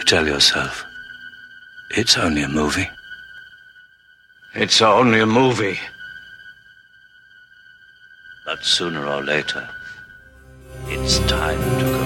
You tell yourself, it's only a movie. It's only a movie. But sooner or later, it's time to go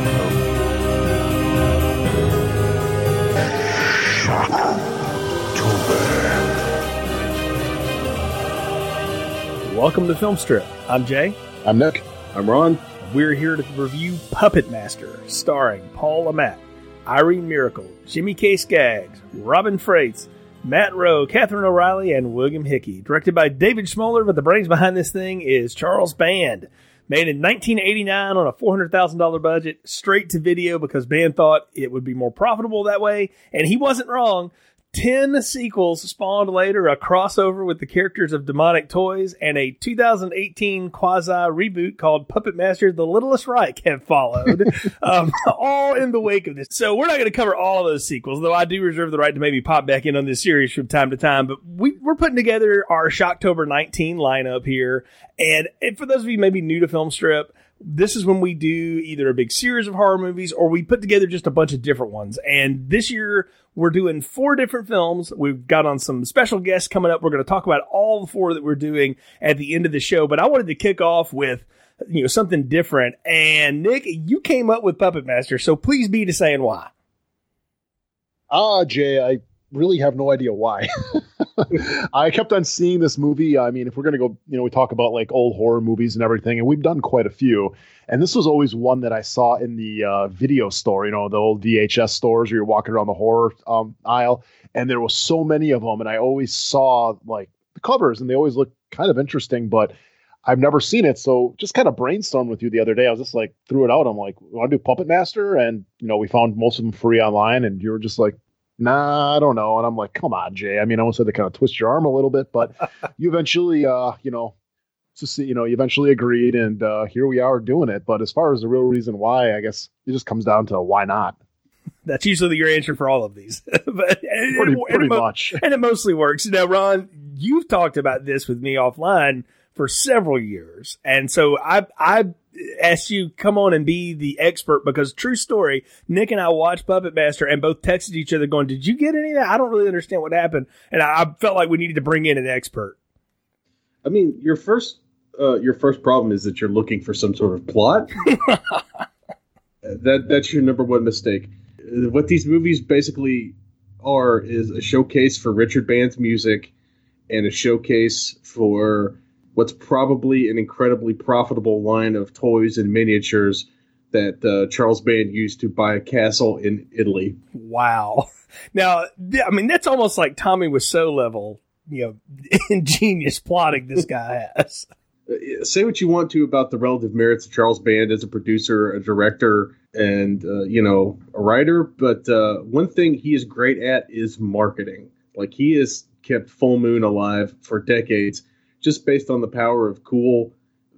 home. Welcome to Film Strip. I'm Jay. I'm Nick. I'm Ron. We're here to review Puppet Master, starring Paul Le Mat, Irene Miracle, Jimmy K. Skaggs, Robin Frates, Matt Roe, Catherine O'Reilly, and William Hickey. Directed by David Schmoeller, but the brains behind this thing is Charles Band. Made in 1989 on a $400,000 budget, straight to video because Band thought it would be more profitable that way, and he wasn't wrong. 10 sequels spawned later, a crossover with the characters of Demonic Toys, and a 2018 quasi reboot called Puppet Master The Littlest Reich have followed, um, all in the wake of this. So we're not going to cover all of those sequels, though I do reserve the right to maybe pop back in on this series from time to time. But we, we're putting together our Shocktober 19 lineup here. And, and for those of you maybe new to Film Strip, this is when we do either a big series of horror movies or we put together just a bunch of different ones. And this year we're doing four different films. We've got on some special guests coming up. We're going to talk about all the four that we're doing at the end of the show. But I wanted to kick off with you know something different. And Nick, you came up with Puppet Master, so please be to saying why. Ah, Jay, I really have no idea why. I kept on seeing this movie. I mean, if we're going to go, you know, we talk about like old horror movies and everything, and we've done quite a few. And this was always one that I saw in the uh, video store, you know, the old VHS stores where you're walking around the horror um, aisle. And there was so many of them. And I always saw like the covers and they always looked kind of interesting, but I've never seen it. So just kind of brainstormed with you the other day. I was just like, threw it out. I'm like, want to do Puppet Master? And, you know, we found most of them free online. And you were just like, nah, I don't know. And I'm like, come on, Jay. I mean, I almost had to kind of twist your arm a little bit, but you eventually, uh, you know, to see, you know, you eventually agreed, and uh, here we are doing it. But as far as the real reason why, I guess it just comes down to why not. That's usually your answer for all of these, but pretty, and, pretty and mo- much. and it mostly works. Now, Ron, you've talked about this with me offline for several years, and so I I asked you come on and be the expert because true story, Nick and I watched Puppet Master and both texted each other going, "Did you get any of that? I don't really understand what happened," and I, I felt like we needed to bring in an expert. I mean, your first uh, your first problem is that you're looking for some sort of plot. that that's your number one mistake. What these movies basically are is a showcase for Richard Band's music and a showcase for what's probably an incredibly profitable line of toys and miniatures that uh, Charles Band used to buy a castle in Italy. Wow. Now, I mean, that's almost like Tommy Wiseau level, you know, ingenious plotting this guy has. Uh, say what you want to about the relative merits of Charles Band as a producer, a director, and uh, you know a writer, but uh, one thing he is great at is marketing. Like he has kept Full Moon alive for decades, just based on the power of cool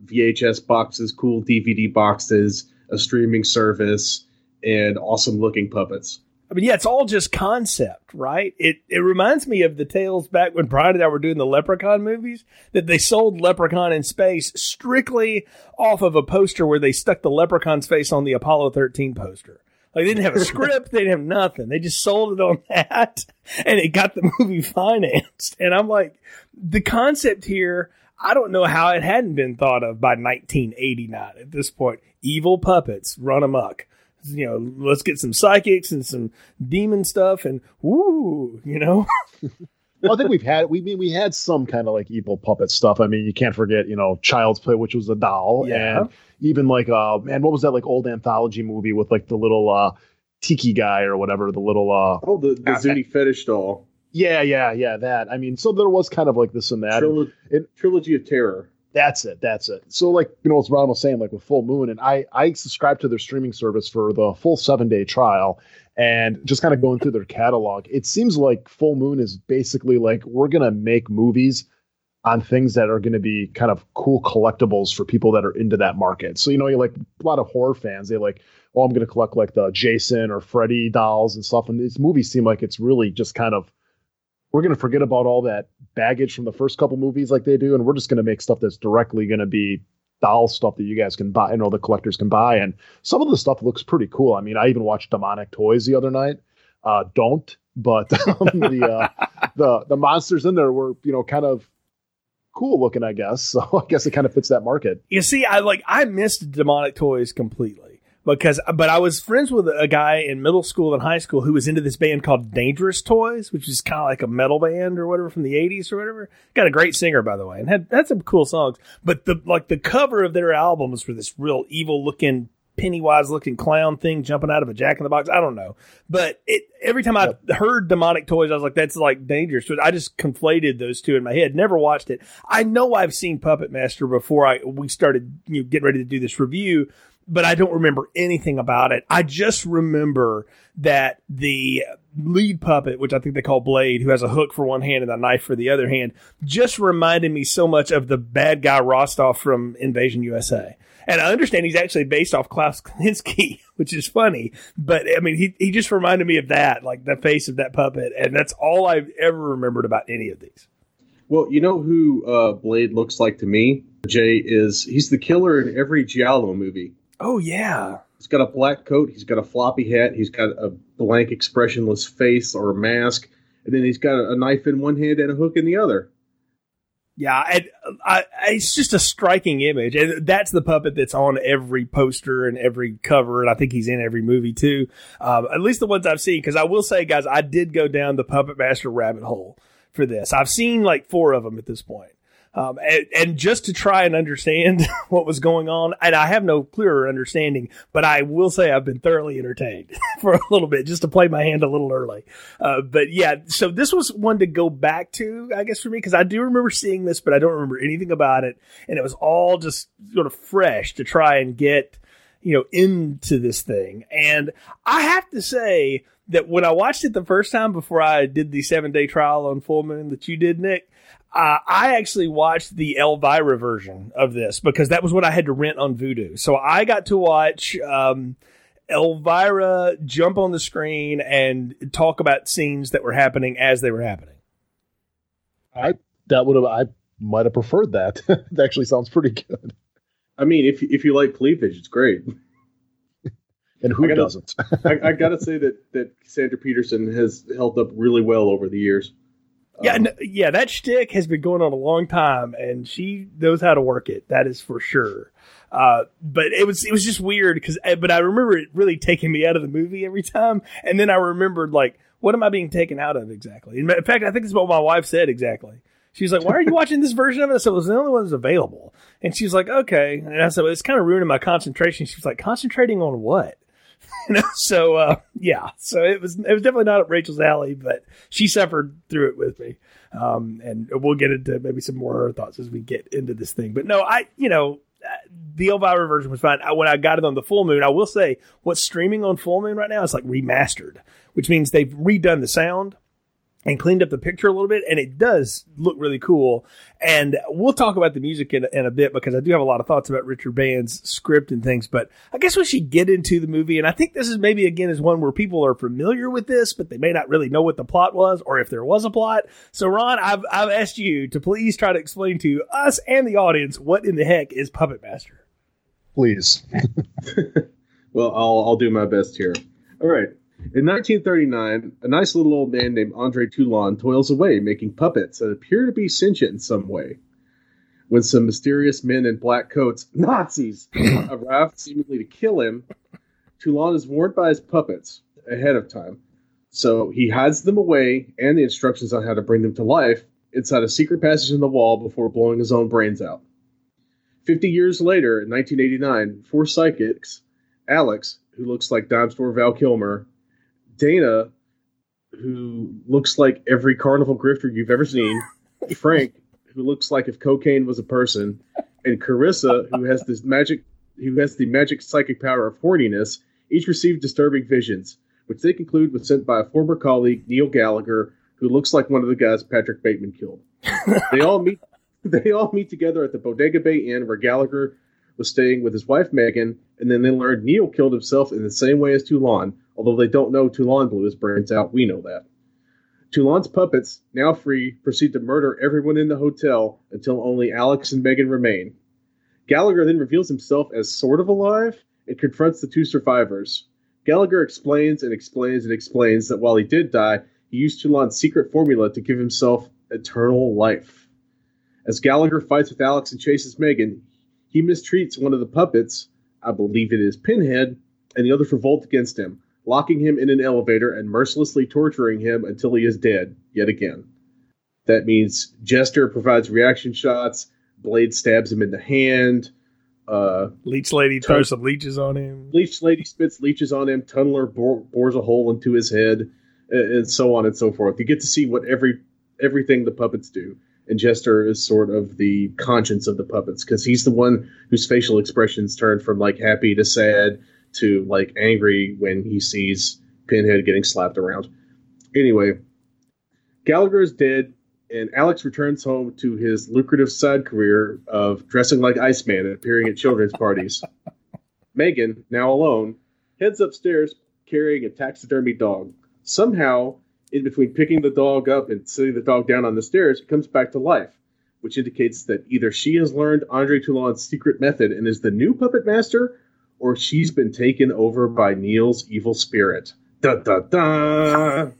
VHS boxes, cool DVD boxes, a streaming service, and awesome looking puppets. I mean, yeah, it's all just concept, right? It it reminds me of the tales back when Brian and I were doing the Leprechaun movies that they sold Leprechaun in space strictly off of a poster where they stuck the Leprechaun's face on the Apollo 13 poster. Like they didn't have a script, they didn't have nothing. They just sold it on that and it got the movie financed. And I'm like, the concept here, I don't know how it hadn't been thought of by 1989 at this point. Evil puppets run amok you know, let's get some psychics and some demon stuff and woo, you know. well, I think we've had we mean we had some kind of like evil puppet stuff. I mean, you can't forget, you know, Child's Play, which was a doll, Yeah. and even like uh man, what was that like old anthology movie with like the little uh tiki guy or whatever, the little uh Oh, the, the Zuni fetish doll. yeah, yeah, yeah, that. I mean, so there was kind of like this and that. Trilo- It- trilogy of Terror. That's it. That's it. So like you know, as Ron was saying, like with Full Moon, and I I subscribed to their streaming service for the full seven day trial, and just kind of going through their catalog. It seems like Full Moon is basically like we're gonna make movies on things that are going to be kind of cool collectibles for people that are into that market. So you know, you like a lot of horror fans. They like, oh, I'm going to collect like the Jason or Freddy dolls and stuff. And these movies seem like it's really just kind of we're going to forget about all that baggage from the first couple movies like they do, and we're just going to make stuff that's directly going to be doll stuff that you guys can buy, you know, the collectors can buy. And some of the stuff looks pretty cool. I mean, I even watched Demonic Toys the other night. uh, don't. But um, the uh, the the monsters in there were you know kind of cool looking, I guess. So I guess it kind of fits that market. You see, I like I missed demonic toys completely because, but I was friends with a guy in middle school and high school who was into this band called Dangerous Toys, which is kind of like a metal band or whatever from the '80s or whatever. Got a great singer by the way, and had had some cool songs. But the like the cover of their albums were this real evil looking Pennywise looking clown thing jumping out of a Jack in the Box. I don't know, but it every time I yep. heard demonic toys, I was like, that's like dangerous. So I just conflated those two in my head. Never watched it. I know I've seen Puppet Master before. I we started you know, getting ready to do this review, but I don't remember anything about it. I just remember that the lead puppet, which I think they call Blade, who has a hook for one hand and a knife for the other hand, just reminded me so much of the bad guy Rostov from Invasion USA. And I understand he's actually based off Klaus Kinski, which is funny. But I mean, he, he just reminded me of that, like the face of that puppet. And that's all I've ever remembered about any of these. Well, you know who uh, Blade looks like to me? Jay is he's the killer in every Giallo movie. Oh yeah. He's got a black coat. He's got a floppy hat. He's got a blank, expressionless face or a mask, and then he's got a knife in one hand and a hook in the other. Yeah, I, I, it's just a striking image, and that's the puppet that's on every poster and every cover, and I think he's in every movie too. Um, at least the ones I've seen, because I will say, guys, I did go down the Puppet Master rabbit hole for this. I've seen like four of them at this point. Um, and, and, just to try and understand what was going on, and I have no clearer understanding, but I will say I've been thoroughly entertained for a little bit, just to play my hand a little early. Uh, but yeah, so this was one to go back to, I guess, for me, because I do remember seeing this, but I don't remember anything about it, and it was all just sort of fresh to try and get, you know, into this thing. And I have to say that when I watched it the first time before I did the seven day trial on Full Moon that you did, Nick, uh, I actually watched the Elvira version of this because that was what I had to rent on Vudu. So I got to watch um, Elvira jump on the screen and talk about scenes that were happening as they were happening. I that would have I might have preferred that. that actually sounds pretty good. I mean, if if you like cleavage, it's great. and who I gotta, doesn't? I, I got to say that that Cassandra Peterson has held up really well over the years. Yeah, um, no, yeah, that shtick has been going on a long time, and she knows how to work it. That is for sure. Uh, but it was it was just weird because, eh, but I remember it really taking me out of the movie every time, and then I remembered like, what am I being taken out of exactly? In fact, I think this is what my wife said exactly. She's like, "Why are you watching this version of it?" So it was the only one that's available, and she's like, "Okay." And I said, well, "It's kind of ruining my concentration." She was like, "Concentrating on what?" so uh, yeah, so it was it was definitely not up Rachel's alley, but she suffered through it with me. Um, and we'll get into maybe some more thoughts as we get into this thing. But no, I you know the Elvira version was fine. I, when I got it on the full moon, I will say what's streaming on full moon right now is like remastered, which means they've redone the sound and cleaned up the picture a little bit, and it does look really cool. And we'll talk about the music in, in, a bit because I do have a lot of thoughts about Richard Band's script and things. But I guess we should get into the movie, and I think this is maybe again is one where people are familiar with this, but they may not really know what the plot was or if there was a plot. So, Ron, I've I've asked you to please try to explain to us and the audience what in the heck is Puppet Master. Please. well, I'll I'll do my best here. All right. In 1939, a nice little old man named Andre Toulon toils away making puppets that appear to be sentient in some way. When some mysterious men in black coats, Nazis, arrive seemingly to kill him, Toulon is warned by his puppets ahead of time. So he hides them away and the instructions on how to bring them to life inside a secret passage in the wall before blowing his own brains out. Fifty years later, in 1989, four psychics, Alex, who looks like dime store Val Kilmer, Dana, who looks like every carnival grifter you've ever seen, Frank, who looks like if cocaine was a person, and Carissa, who has this magic, who has the magic psychic power of horniness, each received disturbing visions, which they conclude was sent by a former colleague, Neil Gallagher, who looks like one of the guys Patrick Bateman killed. they all meet. They all meet together at the Bodega Bay Inn, where Gallagher was staying with his wife Megan, and then they learned Neil killed himself in the same way as Toulon, Although they don't know Toulon blew his brains out, we know that. Toulon's puppets, now free, proceed to murder everyone in the hotel until only Alex and Megan remain. Gallagher then reveals himself as sort of alive and confronts the two survivors. Gallagher explains and explains and explains that while he did die, he used Toulon's secret formula to give himself eternal life. As Gallagher fights with Alex and chases Megan, he mistreats one of the puppets, I believe it is Pinhead, and the others revolt against him, locking him in an elevator and mercilessly torturing him until he is dead, yet again. That means Jester provides reaction shots, Blade stabs him in the hand, uh, Leech Lady throws some leeches on him. Leech Lady spits leeches on him, Tunneler bore, bores a hole into his head, and, and so on and so forth. You get to see what every everything the puppets do. And Jester is sort of the conscience of the puppets because he's the one whose facial expressions turn from like happy to sad to like angry when he sees Pinhead getting slapped around. Anyway, Gallagher is dead, and Alex returns home to his lucrative side career of dressing like Iceman and appearing at children's parties. Megan, now alone, heads upstairs carrying a taxidermy dog. Somehow, in between picking the dog up and sitting the dog down on the stairs, it comes back to life, which indicates that either she has learned Andre Toulon's secret method and is the new puppet master, or she's been taken over by Neil's evil spirit. Da da da!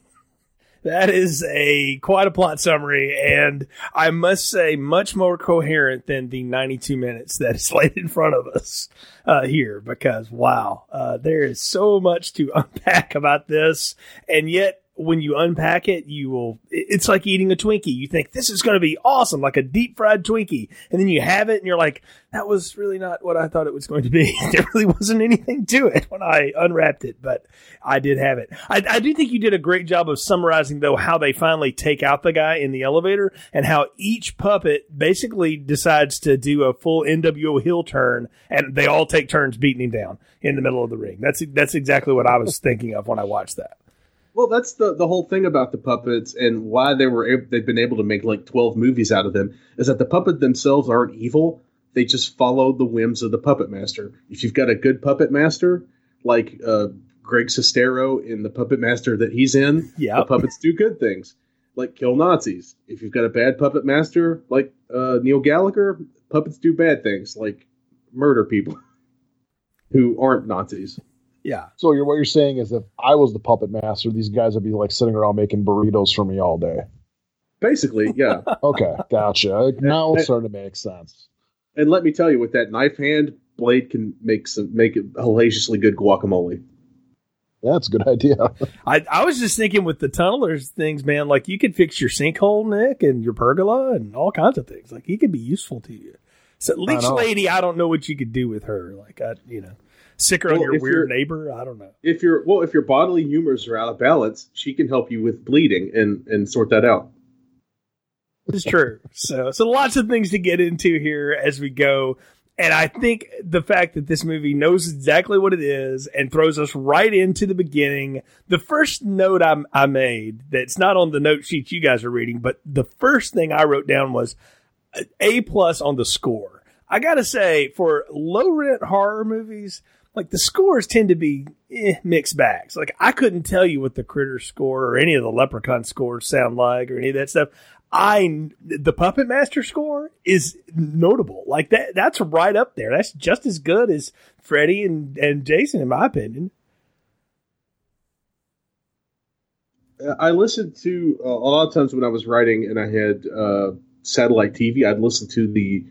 That is a quite a plot summary, and I must say, much more coherent than the 92 minutes that is laid in front of us uh, here. Because wow, uh, there is so much to unpack about this, and yet when you unpack it, you will. It's like eating a Twinkie. You think this is going to be awesome, like a deep fried Twinkie, and then you have it, and you're like, that was really not what I thought it was going to be. there really wasn't anything to it when I unwrapped it, but I did have it. I, I do think you did a great job of summarizing though how they finally take out the guy in the elevator and how each puppet basically decides to do a full NWO heel turn, and they all take turns beating him down in the middle of the ring. That's that's exactly what I was thinking of when I watched that. Well, that's the the whole thing about the puppets and why they were able, they've been able to make like twelve movies out of them is that the puppet themselves aren't evil. They just follow the whims of the puppet master. If you've got a good puppet master, like uh, Greg Sestero in the puppet master that he's in, Yeah, the puppets do good things, like kill Nazis. If you've got a bad puppet master, like uh, Neil Gallagher, puppets do bad things, like murder people who aren't Nazis. Yeah. So you're, what you're saying is if I was the puppet master, these guys would be like sitting around making burritos for me all day. Basically, yeah. Okay, gotcha. Now it's starting to make sense. And let me tell you, with that knife hand, Blade can make some make it hellaciously good guacamole. That's a good idea. I, I was just thinking with the tunnelers things, man, like you could fix your sinkhole, Nick, and your pergola and all kinds of things. Like he could be useful to you. So Leech know. Lady, I don't know what you could do with her. Like I you know. Sick her on your weird neighbor. I don't know. If your well, if your bodily humors are out of balance, she can help you with bleeding and and sort that out. It's true. So, so lots of things to get into here as we go. And I think the fact that this movie knows exactly what it is and throws us right into the beginning. The first note I, I made that's not on the note sheet you guys are reading, but the first thing I wrote down was A plus on the score. I gotta say, for low rent horror movies, like the scores tend to be eh, mixed bags. Like I couldn't tell you what the Critter score or any of the Leprechaun scores sound like or any of that stuff. I the Puppet Master score is notable. Like that that's right up there. That's just as good as Freddy and, and Jason in my opinion. Uh, I listened to uh, a lot of times when I was writing and I had uh, satellite TV. I'd listen to the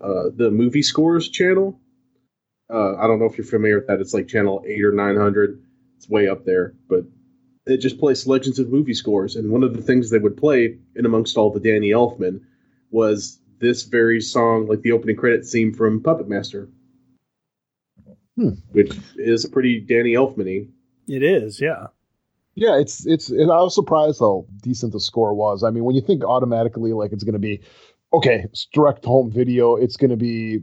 uh, the movie scores channel. Uh, I don't know if you're familiar with that. It's like channel eight or nine hundred. It's way up there, but it just plays Legends of movie scores. And one of the things they would play in amongst all the Danny Elfman was this very song, like the opening credit theme from Puppet Master, Hmm. which is a pretty Danny Elfman-y. It is, yeah. Yeah, it's it's. And I was surprised how decent the score was. I mean, when you think automatically like it's going to be, okay, it's direct home video. It's going to be,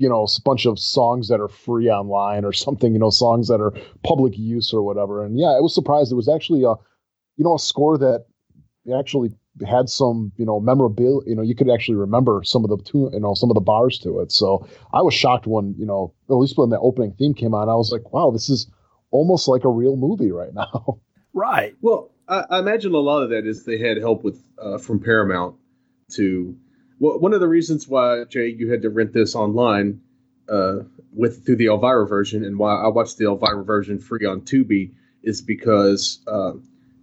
you know, a bunch of songs that are free online or something. You know, songs that are public use or whatever. And yeah, I was surprised. It was actually a, you know, a score that actually had some, you know, memorability. You know, you could actually remember some of the two, you know, some of the bars to it. So I was shocked when, you know, at least when the opening theme came on, I was like, wow, this is almost like a real movie right now. Right. Well, I, I imagine a lot of that is they had help with uh, from Paramount to. Well, one of the reasons why Jay you had to rent this online uh, with through the Elvira version, and why I watched the Elvira version free on Tubi is because uh,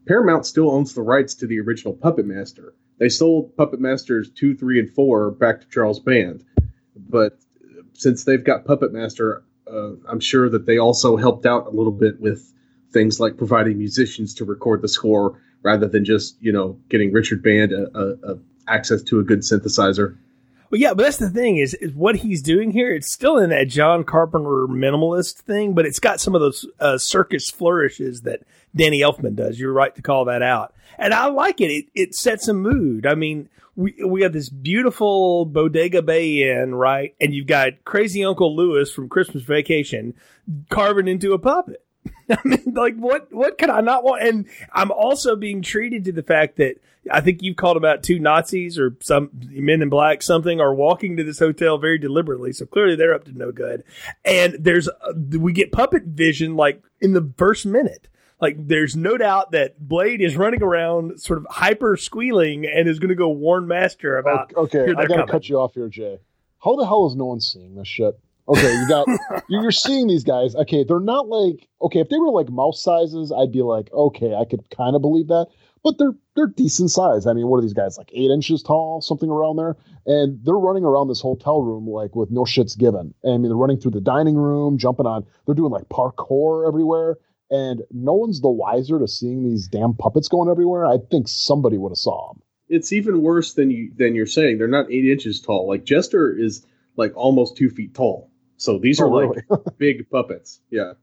Paramount still owns the rights to the original Puppet Master. They sold Puppet Masters two, three, and four back to Charles Band, but since they've got Puppet Master, uh, I'm sure that they also helped out a little bit with things like providing musicians to record the score rather than just you know getting Richard Band a, a, a access to a good synthesizer. Well, yeah, but that's the thing is, is what he's doing here. It's still in that John Carpenter minimalist thing, but it's got some of those uh, circus flourishes that Danny Elfman does. You're right to call that out, and I like it. It it sets a mood. I mean, we we got this beautiful Bodega Bay Inn, right? And you've got crazy Uncle Lewis from Christmas Vacation carving into a puppet. I mean, like what what can I not want? And I'm also being treated to the fact that I think you've called about two Nazis or some men in black something are walking to this hotel very deliberately. So clearly they're up to no good. And there's uh, we get puppet vision like in the first minute. Like there's no doubt that Blade is running around sort of hyper squealing and is going to go warn Master about. Okay, okay. I got to cut you off here, Jay. How the hell is no one seeing this shit? Okay, you got you're seeing these guys. Okay, they're not like okay. If they were like mouse sizes, I'd be like, okay, I could kind of believe that. But they're they're decent size. I mean, what are these guys like eight inches tall, something around there? And they're running around this hotel room like with no shits given. And, I mean, they're running through the dining room, jumping on. They're doing like parkour everywhere, and no one's the wiser to seeing these damn puppets going everywhere. I think somebody would have saw them. It's even worse than you than you're saying. They're not eight inches tall. Like Jester is like almost two feet tall. So these oh, are really? like big puppets. Yeah.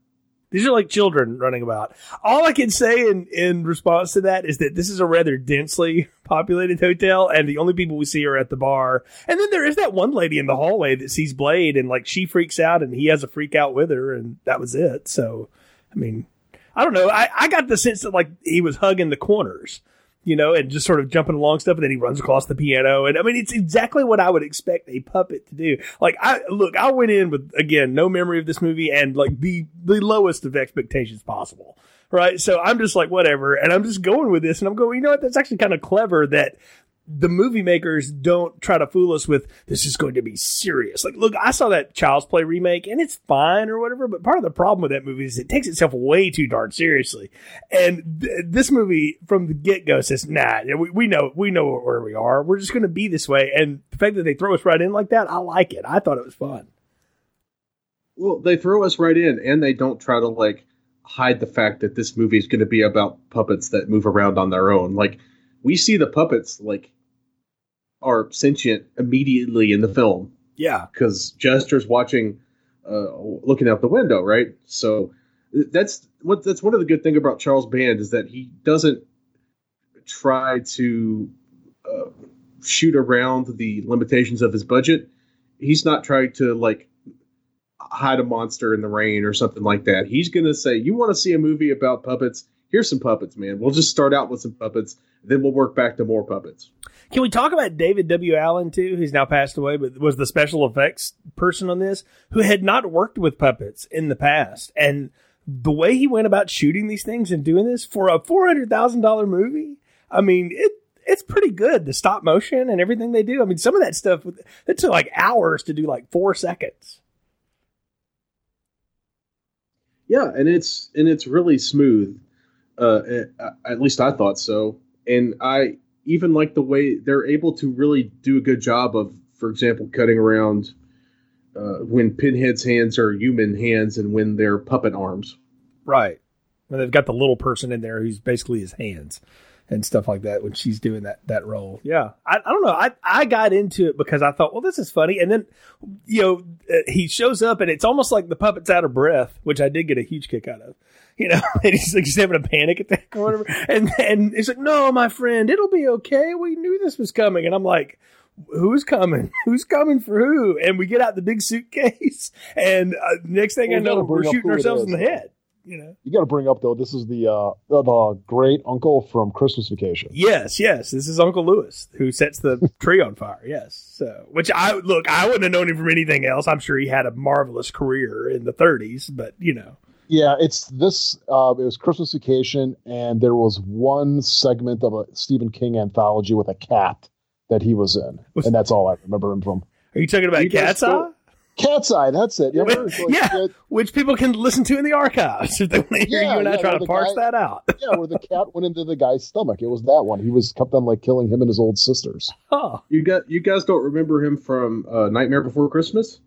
These are like children running about. All I can say in, in response to that is that this is a rather densely populated hotel, and the only people we see are at the bar. And then there is that one lady in the hallway that sees Blade, and like she freaks out, and he has a freak out with her, and that was it. So, I mean, I don't know. I, I got the sense that like he was hugging the corners you know, and just sort of jumping along stuff, and then he runs across the piano. And I mean, it's exactly what I would expect a puppet to do. Like, I look, I went in with again no memory of this movie and like the the lowest of expectations possible. Right. So I'm just like, whatever. And I'm just going with this. And I'm going, you know what? That's actually kind of clever that the movie makers don't try to fool us with this is going to be serious. Like, look, I saw that Child's Play remake and it's fine or whatever, but part of the problem with that movie is it takes itself way too darn seriously. And th- this movie from the get go says, nah, we, we know, we know where we are. We're just going to be this way. And the fact that they throw us right in like that, I like it. I thought it was fun. Well, they throw us right in and they don't try to like hide the fact that this movie is going to be about puppets that move around on their own. Like, we see the puppets like are sentient immediately in the film. Yeah, because Jester's watching, uh, looking out the window, right? So that's what that's one of the good thing about Charles Band is that he doesn't try to uh, shoot around the limitations of his budget. He's not trying to like hide a monster in the rain or something like that. He's going to say, "You want to see a movie about puppets? Here's some puppets, man. We'll just start out with some puppets, then we'll work back to more puppets." Can we talk about David W. Allen too, who's now passed away, but was the special effects person on this, who had not worked with puppets in the past, and the way he went about shooting these things and doing this for a four hundred thousand dollar movie, I mean it. It's pretty good. The stop motion and everything they do. I mean, some of that stuff it took like hours to do, like four seconds. Yeah, and it's and it's really smooth. Uh, at least I thought so. And I even like the way they're able to really do a good job of, for example, cutting around uh, when Pinhead's hands are human hands and when they're puppet arms. Right. When they've got the little person in there who's basically his hands and stuff like that when she's doing that that role. Yeah, I, I don't know. I I got into it because I thought, well, this is funny, and then you know uh, he shows up and it's almost like the puppet's out of breath, which I did get a huge kick out of. You know, and he's like he's having a panic attack or whatever, and and he's like, no, my friend, it'll be okay. We knew this was coming, and I'm like. Who's coming? Who's coming for who? And we get out the big suitcase, and uh, next thing well, I know, we're shooting ourselves in the head you know. You got to bring up though. This is the uh, the great uncle from Christmas Vacation. Yes, yes. This is Uncle Lewis who sets the tree on fire. Yes. So, which I look, I wouldn't have known him from anything else. I'm sure he had a marvelous career in the 30s, but you know. Yeah, it's this. Uh, it was Christmas Vacation, and there was one segment of a Stephen King anthology with a cat that he was in, and that's all I remember him from. Are you talking about Cat's Eye? Cat's Eye, that's it. You ever, like, yeah, which people can listen to in the archives if they want to hear yeah, you and yeah, I try to parse guy, that out. yeah, where the cat went into the guy's stomach. It was that one. He was kept on like killing him and his old sisters. Oh, you got you guys don't remember him from uh, Nightmare Before Christmas?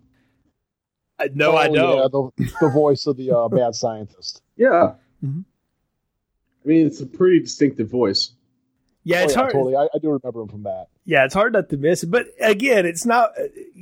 Uh, no, oh, I don't. Yeah, the, the voice of the uh, bad scientist. Yeah, mm-hmm. I mean it's a pretty distinctive voice. Yeah, oh, it's oh, yeah, hard. Totally, I, I, do remember him from that. Yeah, it's hard not to miss. But again, it's not.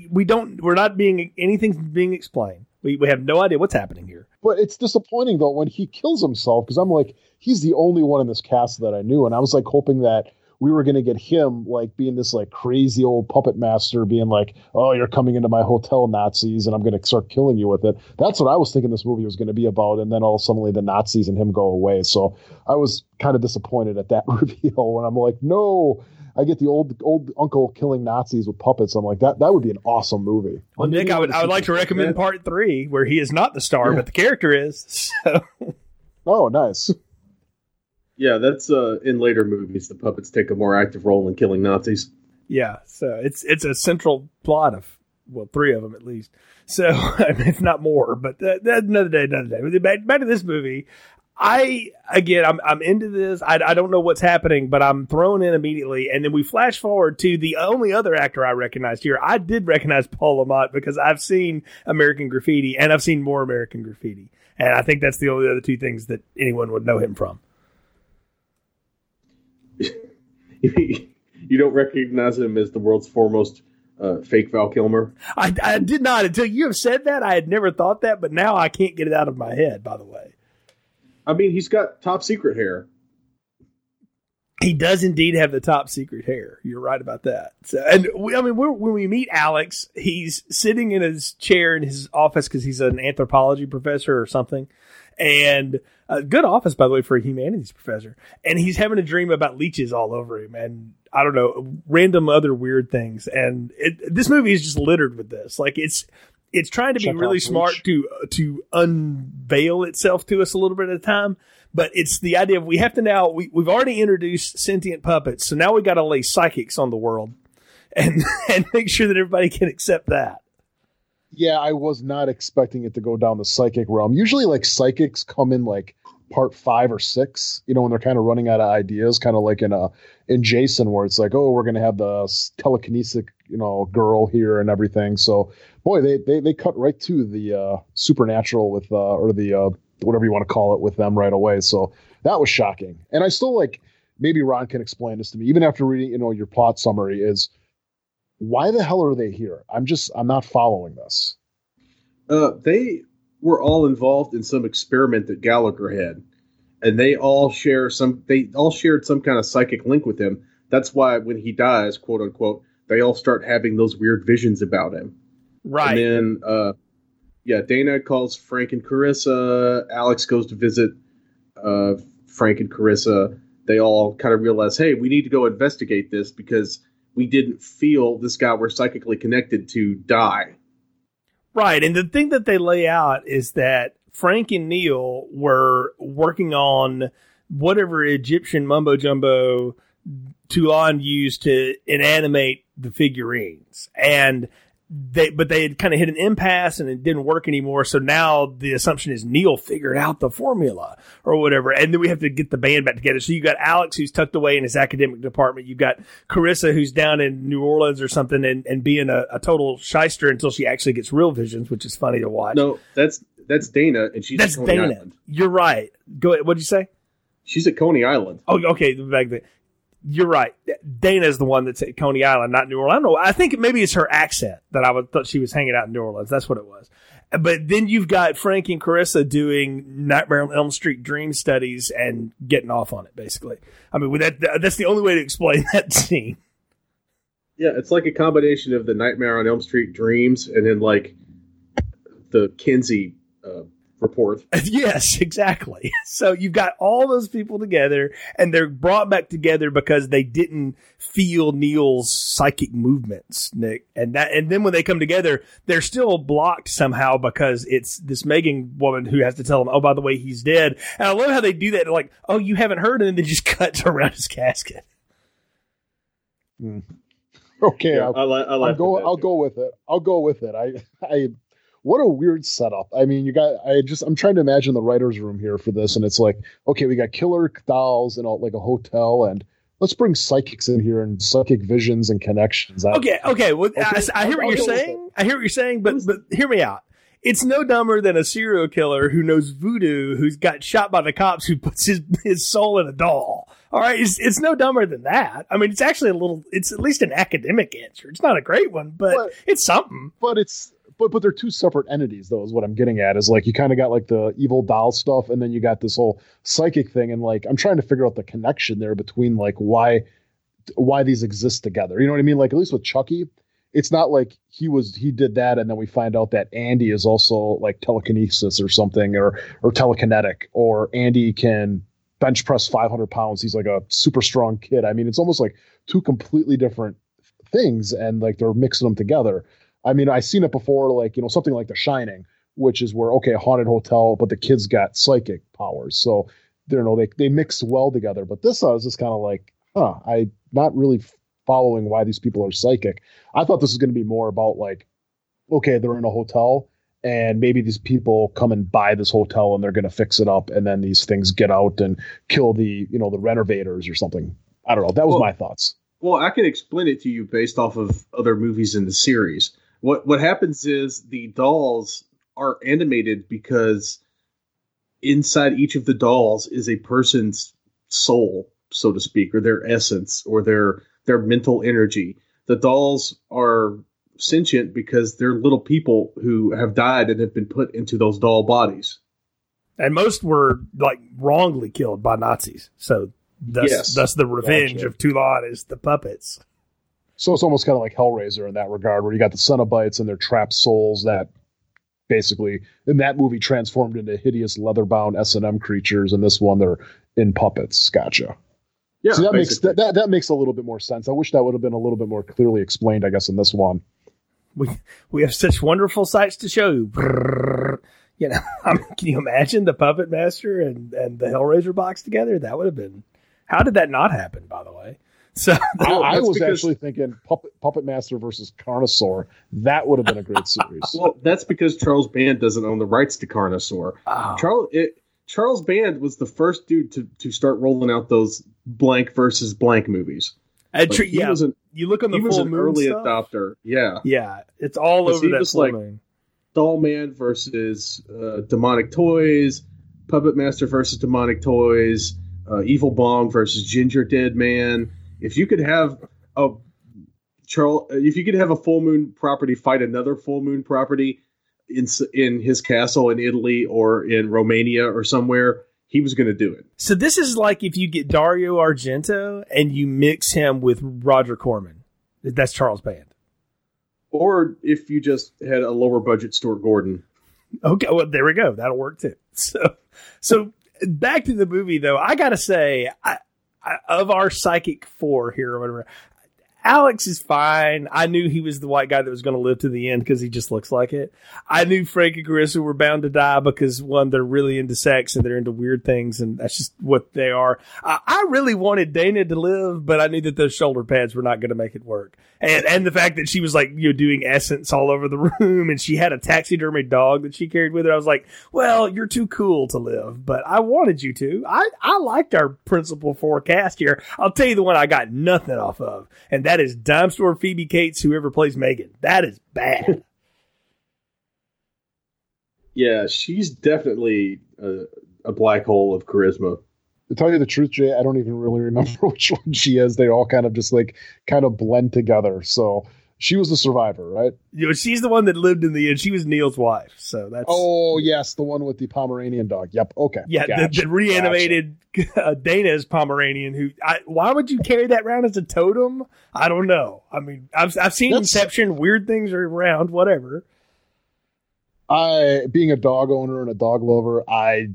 We don't. We're not being anything's being explained. We we have no idea what's happening here. But it's disappointing though when he kills himself because I'm like, he's the only one in this cast that I knew, and I was like hoping that we were going to get him like being this like crazy old puppet master being like oh you're coming into my hotel nazis and i'm going to start killing you with it that's what i was thinking this movie was going to be about and then all suddenly the nazis and him go away so i was kind of disappointed at that reveal when i'm like no I get the old old uncle killing Nazis with puppets. I'm like that. That would be an awesome movie. Well, Nick, I would I would like to recommend part three where he is not the star, yeah. but the character is. So. Oh, nice. Yeah, that's uh, in later movies. The puppets take a more active role in killing Nazis. Yeah, so it's it's a central plot of well, three of them at least. So if not more, but that, that, another day, another day. Back, back to this movie. I again, I'm I'm into this. I, I don't know what's happening, but I'm thrown in immediately. And then we flash forward to the only other actor I recognized here. I did recognize Paul Le Mat because I've seen American Graffiti and I've seen more American Graffiti, and I think that's the only other two things that anyone would know him from. you don't recognize him as the world's foremost uh, fake Val Kilmer? I, I did not until you have said that. I had never thought that, but now I can't get it out of my head. By the way, I mean he's got top secret hair. He does indeed have the top secret hair. You're right about that. So, and we, I mean, when we meet Alex, he's sitting in his chair in his office because he's an anthropology professor or something, and a good office, by the way, for a humanities professor. And he's having a dream about leeches all over him and I don't know, random other weird things. And it, this movie is just littered with this. Like it's, it's trying to Check be really smart to, to unveil itself to us a little bit at a time. But it's the idea of we have to now, we, we've already introduced sentient puppets. So now we got to lay psychics on the world and, and make sure that everybody can accept that yeah, I was not expecting it to go down the psychic realm. Usually, like psychics come in like part five or six. You know, when they're kind of running out of ideas, kind of like in a in Jason, where it's like, oh, we're gonna have the telekinetic, you know, girl here and everything. So, boy, they they they cut right to the uh, supernatural with uh, or the uh, whatever you want to call it with them right away. So that was shocking. And I still like maybe Ron can explain this to me, even after reading, you know, your plot summary is why the hell are they here? I'm just I'm not following this. Uh, they were all involved in some experiment that Gallagher had, and they all share some. They all shared some kind of psychic link with him. That's why when he dies, quote unquote, they all start having those weird visions about him. Right. And then, uh, yeah, Dana calls Frank and Carissa. Alex goes to visit uh, Frank and Carissa. They all kind of realize, hey, we need to go investigate this because we didn't feel this guy we're psychically connected to die. Right. And the thing that they lay out is that Frank and Neil were working on whatever Egyptian mumbo jumbo Toulon used to inanimate the figurines. And they but they had kind of hit an impasse and it didn't work anymore. So now the assumption is Neil figured out the formula or whatever, and then we have to get the band back together. So you got Alex who's tucked away in his academic department. You've got Carissa who's down in New Orleans or something and, and being a, a total shyster until she actually gets real visions, which is funny to watch. No, that's that's Dana, and she's that's Dana. Island. You're right. Go ahead. What'd you say? She's at Coney Island. Oh, okay. Back there you're right. Dana is the one that's at Coney Island, not New Orleans. I don't know. I think maybe it's her accent that I would, thought she was hanging out in New Orleans. That's what it was. But then you've got Frank and Carissa doing Nightmare on Elm Street dream studies and getting off on it, basically. I mean, that, that's the only way to explain that scene. Yeah, it's like a combination of the Nightmare on Elm Street dreams and then like the Kinsey uh, report. Yes, exactly. So you've got all those people together and they're brought back together because they didn't feel Neil's psychic movements, Nick. And that, and then when they come together, they're still blocked somehow because it's this Megan woman who has to tell them, oh, by the way, he's dead. And I love how they do that. They're like, oh, you haven't heard. And then they just cut around his casket. Mm. Okay, Yeah, I'll, I, li- I I'll go. I'll too. go with it. I'll go with it. I, I, what a weird setup. I mean, you got. I just. I'm trying to imagine the writers' room here for this, and it's like, okay, we got killer dolls in a, like a hotel, and let's bring psychics in here and psychic visions and connections. I- Okay, okay. Well, I, Okay, I hear what you're saying. I hear what you're saying, but but hear me out. It's no dumber than a serial killer who knows voodoo, who's got shot by the cops, who puts his his soul in a doll. All right, it's it's no dumber than that. I mean, it's actually a little. It's at least an academic answer. It's not a great one, but But- it's something. but it's but but they're two separate entities though is what i'm getting at is like you kind of got like the evil doll stuff and then you got this whole psychic thing and like i'm trying to figure out the connection there between like why why these exist together. You know what i mean? Like at least with chucky it's not like he was he did that and then we find out that andy is also like telekinesis or something or or telekinetic or andy can bench press 500 pounds. He's like a super strong kid. I mean it's almost like two completely different things and like they're mixing them together I mean, I've seen it before, like, you know, something like The Shining, which is where, okay, a haunted hotel, but the kids got psychic powers. So, you know, they, they mix well together. But this, I was just kind of like, huh, I not really following why these people are psychic. I thought this was going to be more about like, okay, they're in a hotel and maybe these people come and buy this hotel and they're going to fix it up. And then these things get out and kill the, you know, the renovators or something. I don't know. That was Well- my thoughts. Well, I can explain it to you based off of other movies in the series. What what happens is the dolls are animated because inside each of the dolls is a person's soul, so to speak, or their essence or their their mental energy. The dolls are sentient because they're little people who have died and have been put into those doll bodies. And most were like wrongly killed by Nazis. So thus, Yes. thus the revenge Gotcha. of Toulon is the puppets. So it's almost kind of like Hellraiser in that regard, where you got the Cenobites and their trapped souls that basically in that movie transformed into hideous leather-bound S and M creatures, and this one they're in puppets. Gotcha. Yeah, so that makes that, that that makes a little bit more sense. I wish that would have been a little bit more clearly explained, I guess, in this one. We we have such wonderful sights to show you. Brrr. You know, I mean, can you imagine the Puppet Master and, and the Hellraiser box together? That would have been. How did that not happen? By the way, so I, I was because- actually thinking Puppet, Puppet Master versus Carnosaur. That would have been a great series. Well, that's because Charles Band doesn't own the rights to Carnosaur. oh, Charles it, Charles Band was the first dude to, to start rolling out those blank versus blank movies. and Like, tr- he yeah, was an, you look on the he was full an moon early stuff, adopter. Yeah, Yeah, it's all over that just full like- moon. Dollman versus uh, Demonic Toys, Puppet Master versus Demonic Toys, uh, Evil Bong versus Gingerdead Man. If you could have a Charles, if you could have a full moon property fight another full moon property in in his castle in Italy or in Romania or somewhere, he was going to do it. So this is like if you get Dario Argento and you mix him with Roger Corman. That's Charles Band. Or if you just had a lower budget Stuart Gordon. Okay, well there we go. That'll work too. So, so back to the movie though. I gotta say, I, I, of our psychic four here or whatever, Alex is fine. I knew he was the white guy that was going to live to the end because he just looks like it. I knew Frank and Carissa were bound to die because one, they're really into sex and they're into weird things, and that's just what they are. I, I really wanted Dana to live, but I knew that those shoulder pads were not going to make it work. And and the fact that she was like you know doing essence all over the room, and she had a taxidermy dog that she carried with her. I was like, well, you're too cool to live, but I wanted you to. I I liked our principal forecast here. I'll tell you the one I got nothing off of, and that is Dime Store Phoebe Cates, whoever plays Megan. That is bad. Yeah, she's definitely a, a black hole of charisma. To tell you the truth, Jay, I don't even really remember which one she is. They all kind of just like kind of blend together. So she was the survivor, right? you know, she's the one that lived in the end. She was Neil's wife, so that's Oh yes, the one with the Pomeranian dog. Yep. Okay. Yeah, Gotcha. the, the reanimated uh, Dana's Pomeranian. Who? I, why would you carry that around as a totem? I don't know. I mean, I've I've seen That's- Inception. Weird things are around. Whatever. I, being a dog owner and a dog lover, I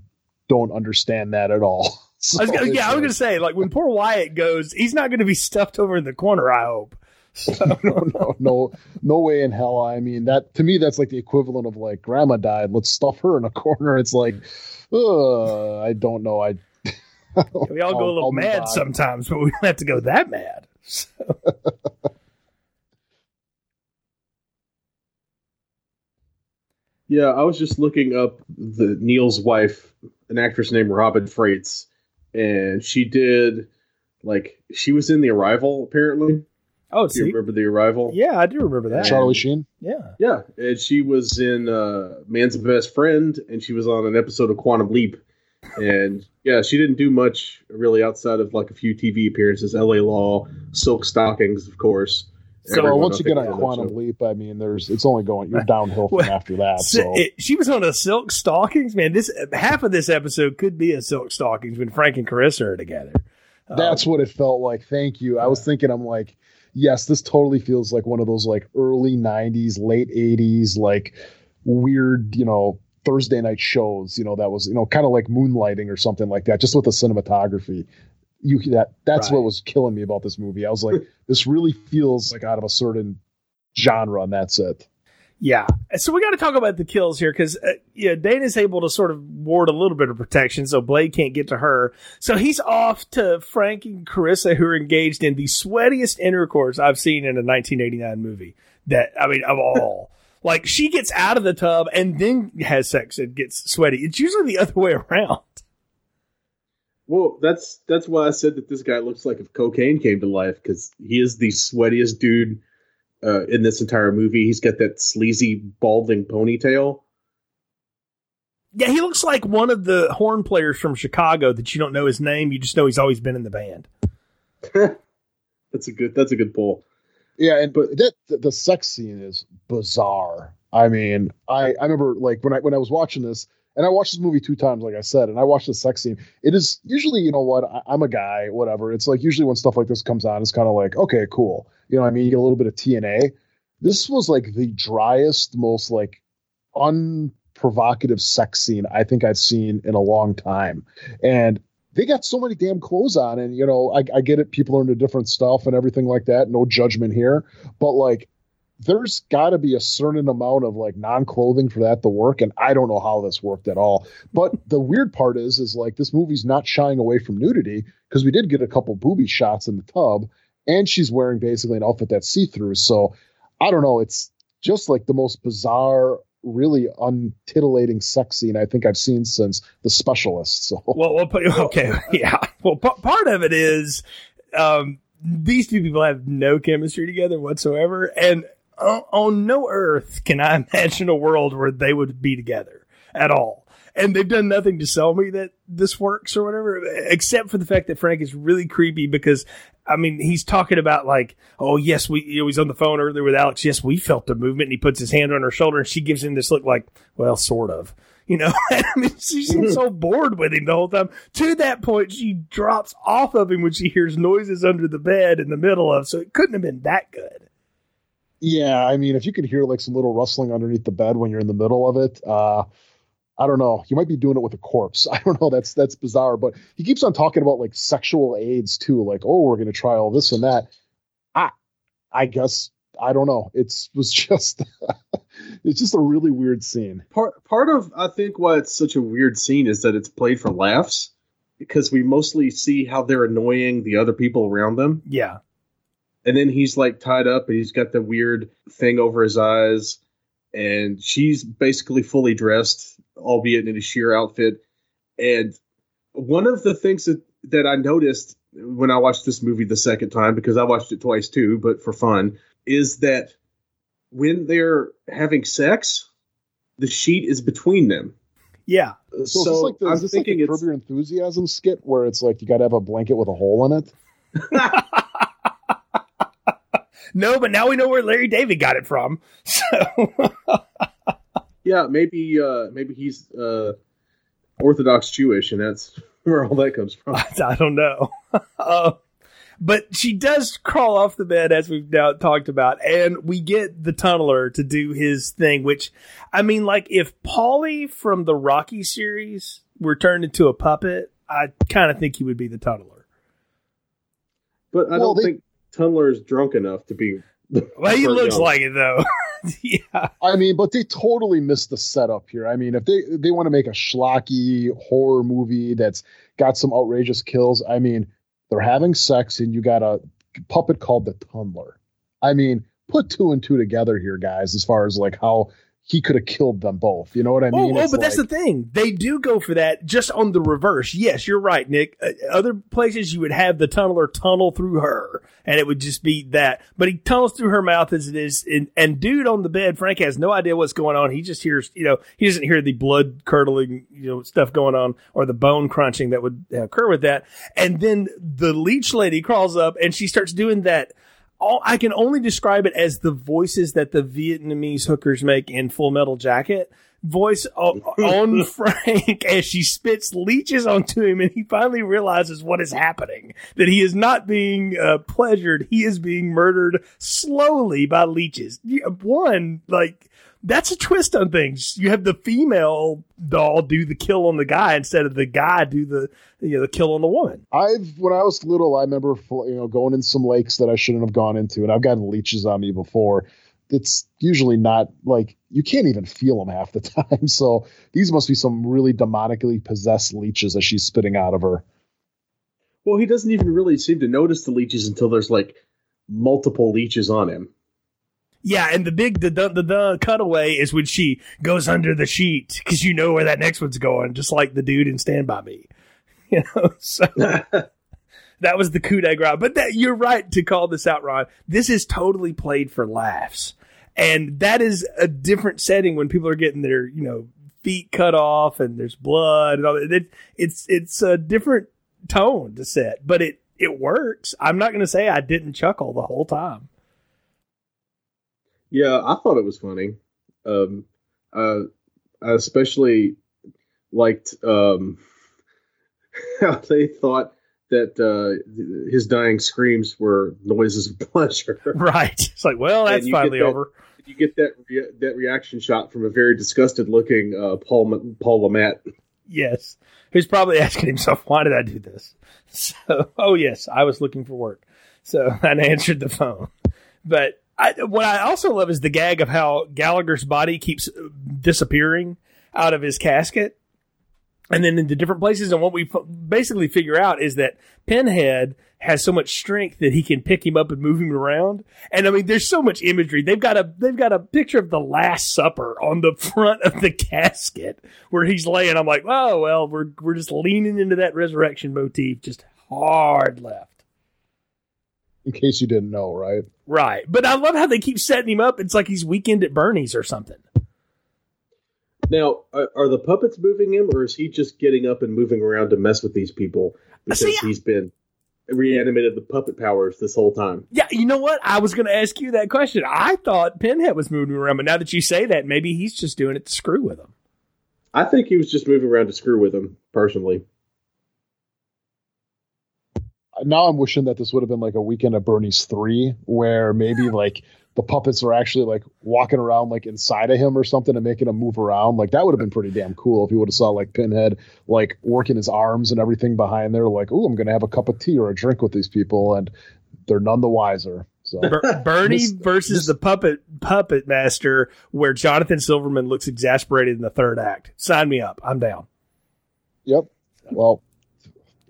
don't understand that at all. So I was gonna, yeah, I was gonna say like when poor Wyatt goes, he's not going to be stuffed over in the corner. I hope. So no, no, no, no way in hell. I mean, that to me, that's like the equivalent of like grandma died. Let's stuff her in a corner. It's like, uh, I don't know. I, we all go a little I'll mad die. sometimes, but we don't have to go that mad. So. yeah, I was just looking up the Neil's wife, an actress named Robin Frates, and she did like she was in The Arrival apparently Oh, Do you remember The Arrival? yeah, I do remember that. Charlie Sheen. Yeah, Yeah, and she was in uh, Man's Best Friend, and she was on an episode of Quantum Leap, and yeah, she didn't do much really outside of like a few TV appearances. L.A. Law, Silk Stockings, of course. So Everyone, once I you get on Quantum show. Leap, I mean, there's it's only going you're downhill from Well, after that. So it- she was on a silk stockings. Man, this half of this episode could be a silk stockings when Frank and Carissa are together. that's what it felt like. Thank you. I was thinking, I'm like, yes, this totally feels like one of those like early '90s, late '80s, like weird, you know, Thursday night shows. You know, that was you know kind of like moonlighting or something like that, just with the cinematography. You that that's Right. what was killing me about this movie. I was like, this really feels like out of a certain genre, and that's it. Yeah. So we got to talk about the kills here because, uh, yeah, Dana's able to sort of ward a little bit of protection so Blade can't get to her. So he's off to Frank and Carissa, who are engaged in the sweatiest intercourse I've seen in a 1989 movie. That, I mean, of all. like, she gets out of the tub and then has sex and gets sweaty. It's usually the other way around. Well, that's that's why I said that this guy looks like if cocaine came to life because he is the sweatiest dude uh, in this entire movie. He's got that sleazy balding ponytail. Yeah, he looks like one of the horn players from Chicago that you don't know his name. You just know he's always been in the band. That's a good. That's a good pull. Yeah, and but that the, the sex scene is bizarre. I mean, I I remember like when I when I was watching this, and I watched this movie two times, like I said, and I watched the sex scene. It is usually, you know what, I, I'm a guy, whatever. It's like usually when stuff like this comes on, it's kind of like, okay, cool. You know, I mean, you get a little bit of TNA. This was like the driest, most like unprovocative sex scene I think I've seen in a long time, and they got so many damn clothes on and you know I, I get it people are into different stuff and everything like that no judgment here but like there's got to be a certain amount of like non-clothing for that to work and i don't know how this worked at all. But the weird part is is like this movie's not shying away from nudity because we did get a couple booby shots in the tub and she's wearing basically an outfit that's see-through. So i don't know it's just like the most bizarre really untitillating sex scene i think i've seen since the specialist so. Well, well put- okay, yeah. Well, p- part of it is um, these two people have no chemistry together whatsoever, and on, on no earth can I imagine a world where they would be together at all. And they've done nothing to sell me that this works or whatever, except for the fact that Frank is really creepy because, I mean, he's talking about like, oh yes, we, you know, he's on the phone earlier with Alex. Yes, we felt the movement, and he puts his hand on her shoulder, and she gives him this look like, well, sort of. You know, I mean, she seems so bored with him the whole time. To that point, she drops off of him when she hears noises under the bed in the middle of. So it couldn't have been that good. Yeah, I mean, if you could hear like some little rustling underneath the bed when you're in the middle of it, uh, I don't know. You might be doing it with a corpse. I don't know. That's that's bizarre. But he keeps on talking about like sexual aids too. Like, oh, we're gonna try all this and that. I, I guess I don't know. It's was just, it's just a really weird scene. Part part of I think why it's such a weird scene is that it's played for laughs because we mostly see how they're annoying the other people around them. Yeah. And then he's like tied up and he's got the weird thing over his eyes and she's basically fully dressed albeit in a sheer outfit and one of the things that that i noticed when i watched this movie the second time because i watched it twice too but for fun is that when they're having sex the sheet is between them Yeah. So, so, is this like the, i'm is this like thinking a it's Curb Your Enthusiasm skit where it's like you got to have a blanket with a hole in it? No, but now we know where Larry David got it from. So yeah maybe uh maybe he's uh orthodox jewish and that's where all that comes from I don't know. uh, but she does crawl off the bed, as we've now talked about, and we get the tunneler to do his thing, which, I mean, like, if Paulie from the Rocky series were turned into a puppet, I kind of think he would be the tunneler. But I Well, don't they- think Tunneler is drunk enough to be. Well, he looks Young. like it, though. yeah. I mean, but they totally missed the setup here. I mean, if they they want to make a schlocky horror movie that's got some outrageous kills, I mean, they're having sex and you got a puppet called the Tunneler. I mean, put two and two together here, guys, as far as like how he could have killed them both. You know what I mean? Oh, oh but that's the thing. They do go for that just on the reverse. Yes, you're right, Nick. Uh, other places you would have the tunneler tunnel through her, and it would just be that. But he tunnels through her mouth as it is. And, and dude on the bed, Frank has no idea what's going on. He just hears, you know, he doesn't hear the blood curdling, you know, stuff going on or the bone crunching that would occur with that. And then the leech lady crawls up and she starts doing that all I can only describe it as the voices that the Vietnamese hookers make in Full Metal Jacket. Voice on, on Frank as she spits leeches onto him, and he finally realizes what is happening. That he is not being uh, pleasured; he is being murdered slowly by leeches. One, like that's a twist on things. You have the female doll do the kill on the guy instead of the guy do the you know the kill on the woman. I've when I was little, I remember you know going in some lakes that I shouldn't have gone into, and I've gotten leeches on me before. It's usually not like you can't even feel them half the time. So these must be some really demonically possessed leeches that she's spitting out of her. Well, he doesn't even really seem to notice the leeches until there's like multiple leeches on him. Yeah, and the big the the, the, the cutaway is when she goes under the sheet because you know where that next one's going, just like the dude in Stand by Me. You know, so that was the coup de grace. But that you're right to call this out, Ron. This is totally played for laughs, and that is a different setting when people are getting their you know feet cut off and there's blood and all that. It, it's it's a different tone to set, but it it works. I'm not going to say I didn't chuckle the whole time. Yeah, I thought it was funny. Um, uh, I especially liked um, how they thought that uh, his dying screams were noises of pleasure. Right. It's like, well, that's finally that- over. you get that rea- that reaction shot from a very disgusted looking uh, Paul Paul Le Mat. Yes. Who's probably asking himself, why did I do this? So, oh, yes, I was looking for work. So I answered the phone. But I, what I also love is the gag of how Gallagher's body keeps disappearing out of his casket. And then into different places. And what we basically figure out is that Pinhead has so much strength that he can pick him up and move him around. And I mean, there's so much imagery. They've got a they've got a picture of the Last Supper on the front of the casket where he's laying. I'm like, oh well, we're we're just leaning into that resurrection motif, just hard left. In case you didn't know, right? Right. But I love how they keep setting him up. It's like he's weekend at Bernie's or something. Now, are, are the puppets moving him, or is he just getting up and moving around to mess with these people because See, he's been reanimated the puppet powers this whole time? Yeah, you know what? I was going to ask you that question. I thought Pinhead was moving around, but now that you say that, maybe he's just doing it to screw with him. I think he was just moving around to screw with him personally. Now I'm wishing that this would have been like a weekend at Bernie's three, where maybe like the puppets are actually like walking around like inside of him or something and making him move around. Like that would have been pretty damn cool if you would have saw like Pinhead like working his arms and everything behind there, like, oh, I'm gonna have a cup of tea or a drink with these people, and they're none the wiser. So Ber- Bernie This- versus this- the puppet puppet master, where Jonathan Silverman looks exasperated in the third act. Sign me up. I'm down. yep. Well,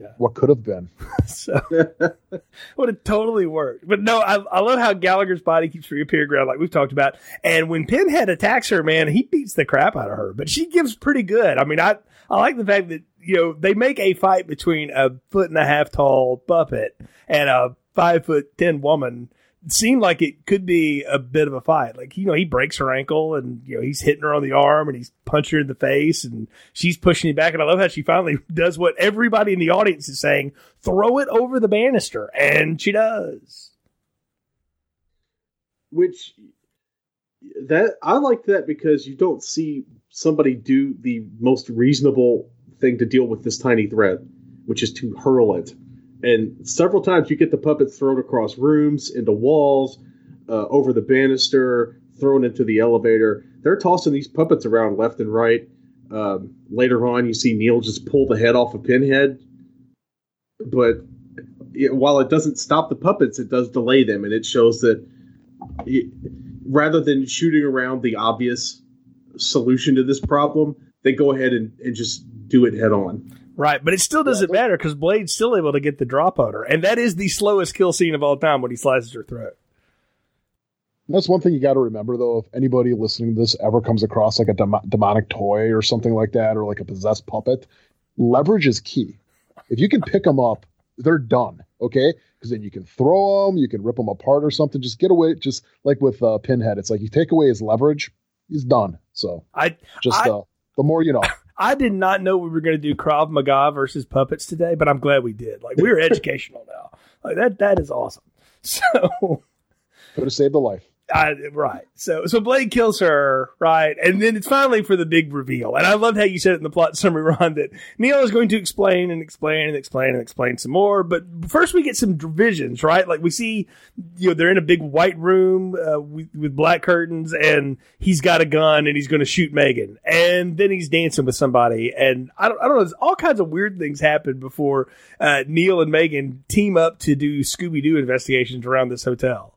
Yeah. what could have been? So would have totally worked. But no, I, I love how Gallagher's body keeps reappearing around, like we've talked about. And when Pinhead attacks her, man, he beats the crap out of her. But she gives pretty good. I mean, I I like the fact that you know they make a fight between a foot and a half tall puppet and a five foot ten woman. Seemed like it could be a bit of a fight. Like you know, he breaks her ankle and you know he's hitting her on the arm and he's punching her in the face and she's pushing him back. And I love how she finally does what everybody in the audience is saying: throw it over the banister, and she does. Which that I liked that because you don't see somebody do the most reasonable thing to deal with this tiny threat, which is to hurl it. And several times you get the puppets thrown across rooms, into walls, uh, over the banister, thrown into the elevator. They're tossing these puppets around left and right. Um, later on, you see Neil just pull the head off a pinhead. But it, while it doesn't stop the puppets, it does delay them, and it shows that it, rather than shooting around the obvious solution to this problem, they go ahead and, and just do it head on. Right, but it still doesn't matter because Blade's still able to get the drop on her, and that is the slowest kill scene of all time when he slices her throat. That's one thing you got to remember, though. If anybody listening to this ever comes across like a dem- demonic toy or something like that, or like a possessed puppet, leverage is key. If you can pick them up, they're done. Okay, because then you can throw them, you can rip them apart or something. Just get away. Just like with uh, Pinhead, it's like you take away his leverage, he's done. So I just I, uh, the more you know. I did not know we were going to do Krav Maga versus puppets today, but I'm glad we did. Like we're educational now. Like that that is awesome. So could have saved a life. Uh, right. So so Blade kills her, right? And then it's finally for the big reveal. And I loved how you said it in the plot summary, Ron, that Neil is going to explain and explain and explain and explain some more. But first we get some visions, right? Like we see, you know, they're in a big white room uh, with, with black curtains and he's got a gun and he's going to shoot Megan. And then he's dancing with somebody. And I don't, I don't know, all kinds of weird things happen before uh, Neil and Megan team up to do Scooby Doo investigations around this hotel.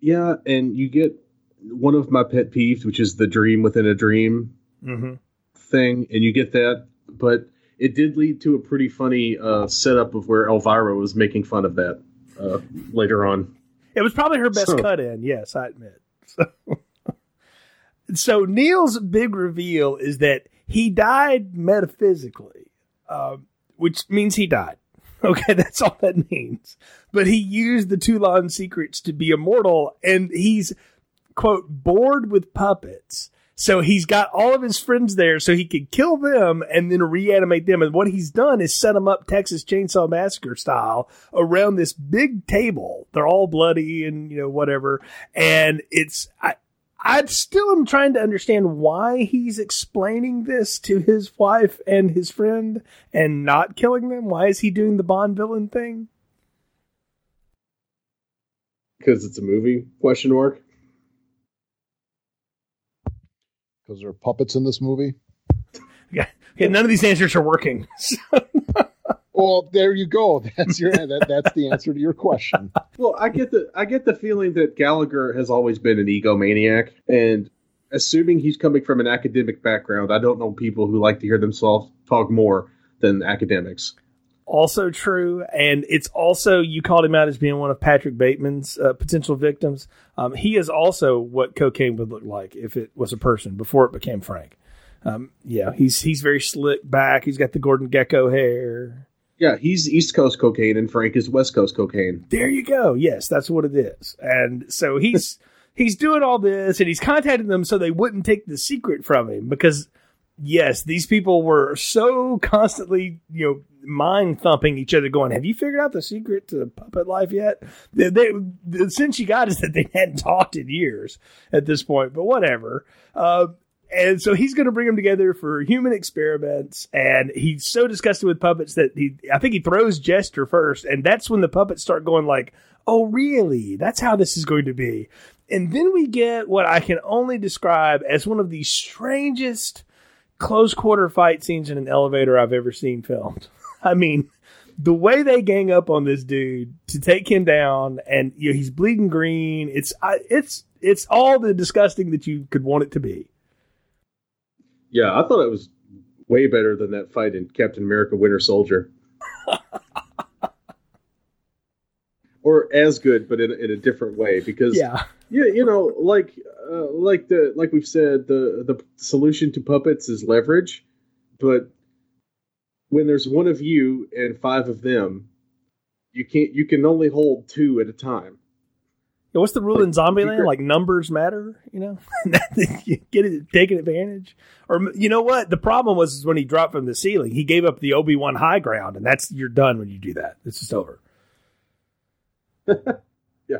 Yeah, and you get one of my pet peeves, which is the dream within a dream mm-hmm. thing, and you get that, but it did lead to a pretty funny uh, setup of where Elvira was making fun of that uh, later on. It was probably her best so. cut in, yes, I admit. So, so Neil's big reveal is that he died metaphysically, uh, which means he died. Okay, that's all that means. But he used the Toulon secrets to be immortal, and he's, quote, bored with puppets. So he's got all of his friends there so he could kill them and then reanimate them. And what he's done is set them up Texas Chainsaw Massacre style around this big table. They're all bloody and, you know, whatever. And it's, I, I still am trying to understand why he's explaining this to his wife and his friend and not killing them. Why is he doing the Bond villain thing? Because it's a movie? Question mark. Because there are puppets in this movie. Yeah, okay, none of these answers are working. Well, there you go. That's your that, that's the answer to your question. Well, I get the I get the feeling that Gallagher has always been an egomaniac, and assuming he's coming from an academic background, I don't know people who like to hear themselves talk more than academics. Also true, and it's also you called him out as being one of Patrick Bateman's uh, potential victims. Um, he is also what cocaine would look like if it was a person before it became Frank. Um, yeah, he's he's very slick back. He's got the Gordon Gekko hair. Yeah, he's East Coast cocaine and Frank is West Coast cocaine. There you go. Yes, that's what it is. And so he's he's doing all this and he's contacting them so they wouldn't take the secret from him because yes, these people were so constantly, you know, mind thumping each other, going, "Have you figured out the secret to puppet life yet?" They, they, the sense you got is that they hadn't talked in years at this point, but whatever. Uh, and so he's going to bring them together for human experiments. And he's so disgusted with puppets that he, I think he throws Jester first. And that's when the puppets start going like, Oh, really? That's how this is going to be. And then we get what I can only describe as one of the strangest close quarter fight scenes in an elevator I've ever seen filmed. I mean, the way they gang up on this dude to take him down and you know, he's bleeding green. It's, it's, it's all the disgusting that you could want it to be. Yeah, I thought it was way better than that fight in Captain America: Winter Soldier. or as good, but in, in a different way. Because yeah, yeah, you know, like uh, like the like we've said, the the solution to puppets is leverage, but when there's one of you and five of them, you can't you can only hold two at a time. Yeah, what's the rule like, in Zombieland? Like numbers matter, you know? Get it, taking advantage. Or you know what? The problem was when he dropped from the ceiling, he gave up the Obi Wan high ground, and that's you're done when you do that. It's just over. yeah.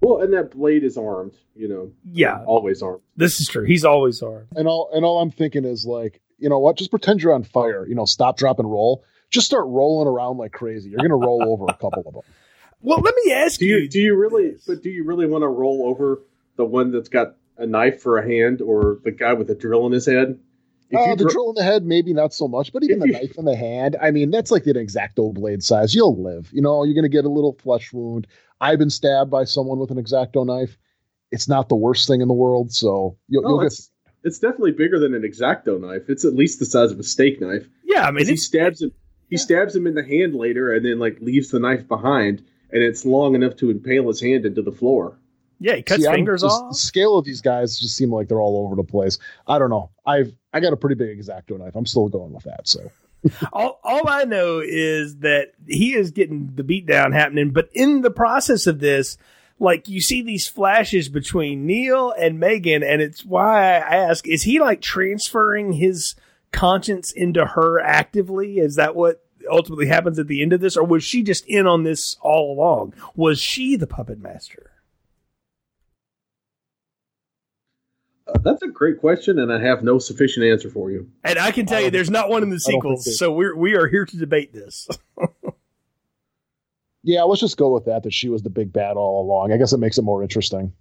Well, and that blade is armed, you know. Yeah, always armed. This is true. He's always armed. And all and all I'm thinking is like, you know what? Just pretend you're on fire. You know, stop, drop, and roll. Just start rolling around like crazy. You're gonna roll over a couple of them. Well, let me ask do you. Do you really? But do you really want to roll over the one that's got a knife for a hand, or the guy with a drill in his head? Uh, the dr- drill in the head, maybe not so much, but even the knife in the hand. I mean, that's like an exacto blade size. You'll live. You know, you're going to get a little flesh wound. I've been stabbed by someone with an exacto knife. It's not the worst thing in the world, so you'll, you'll get. It's definitely bigger than an exacto knife. It's at least the size of a steak knife. Yeah, I mean, he stabs it He stabs him in the hand later, and then like leaves the knife behind, and it's long enough to impale his hand into the floor. Yeah, he cuts See, fingers just- off. The scale of these guys just seem like they're all over the place. I don't know. I've I got a pretty big exacto knife. I'm still going with that. So all, all I know is that he is getting the beatdown happening, but in the process of this, like you see these flashes between Neil and Megan, and it's why I ask: Is he like transferring his conscience into her actively? Is that what ultimately happens at the end of this, or was she just in on this all along? Was she the puppet master? Uh, that's a great question, and I have no sufficient answer for you. And I can tell you, there's not one in the I sequels, so we're we are here to debate this. yeah, let's just go with that. That she was the big bad all along. I guess it makes it more interesting.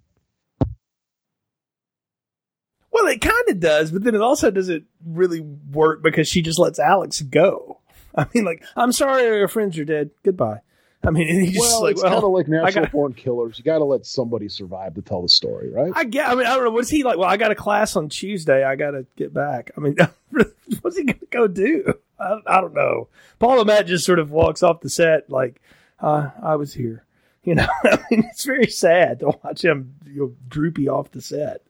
Well, it kind of does, but then it also doesn't really work because she just lets Alex go. I mean, like, I'm sorry, your friends are dead. Goodbye. I mean, he's just Well, like, it's kind of well, like natural got- born killers. You got to let somebody survive to tell the story, right? I get. I mean, I don't know. What's he like? Well, I got a class on Tuesday. I got to get back. I mean, what's he gonna go do? I, I don't know. Paul Matt just sort of walks off the set like, uh, I was here. You know, I mean, it's very sad to watch him you know, droopy off the set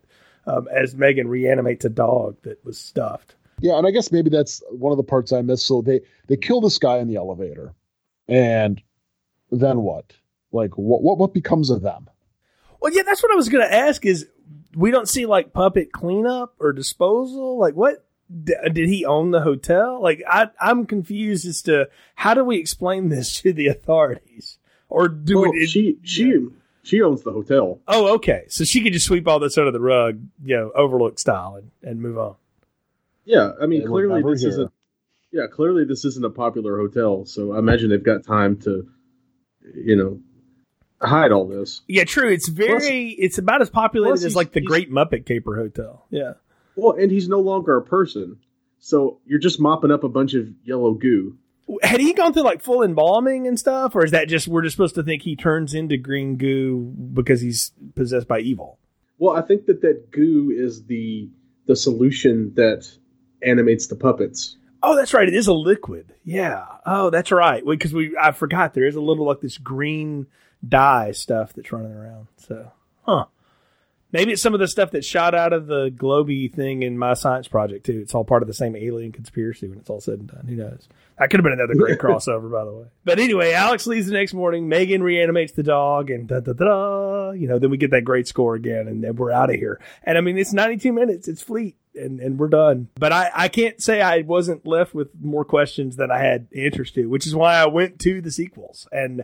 um, as Megan reanimates a dog that was stuffed. Yeah, and I guess maybe that's one of the parts I missed. So they they kill this guy in the elevator, and then what? Like what what what becomes of them? Well, yeah, that's what I was going to ask. Is we don't see like puppet cleanup or disposal? Like, what d- did he own the hotel? Like, I I'm confused as to how do we explain this to the authorities, or do Well, it? she she she owns the hotel. oh, okay, so she could just sweep all this under the rug, you know, Overlook style, and, and move on. Yeah, I mean, clearly this here. isn't. Yeah, clearly this isn't a popular hotel, so I imagine they've got time to, you know, hide all this. Yeah, true. It's very. it's about as populated as like the Great Muppet Caper Hotel. Yeah. Well, and he's no longer a person, so you're just mopping up a bunch of yellow goo. Had he gone through like full embalming and stuff, or is that just we're just supposed to think he turns into green goo because he's possessed by evil? Well, I think that that goo is the the solution that animates the puppets. Oh, that's right. It is a liquid. Yeah. Oh, that's right. Because we I forgot there is a little like this green dye stuff that's running around. So, huh? Maybe it's some of the stuff that shot out of the globy thing in my science project too. It's all part of the same alien conspiracy when it's all said and done. Who knows? That could have been another great crossover, by the way. But anyway, Alex leaves the next morning. Megan reanimates the dog, and da da da. da you know, then we get that great score again, and then we're out of here. And I mean, it's 92 minutes. It's fleet, and and we're done. But I I can't say I wasn't left with more questions than I had answers to, which is why I went to the sequels. And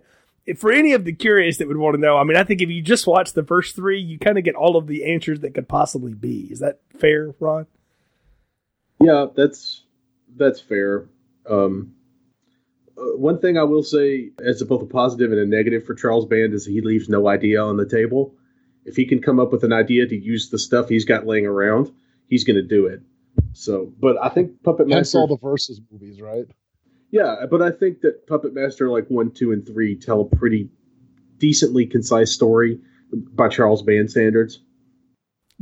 for any of the curious that would want to know, I mean, I think if you just watch the first three, you kind of get all of the answers that could possibly be. Is that fair, Ron? Yeah, that's that's fair. Um, uh, one thing I will say, as both a positive and a negative for Charles Band, is he leaves no idea on the table. If he can come up with an idea to use the stuff he's got laying around, he's going to do it. So, but I think Puppet Hence Master, all the versus movies, right? yeah, but I think that Puppet Master, like one, two, and three, tell a pretty decently concise story by Charles Band standards.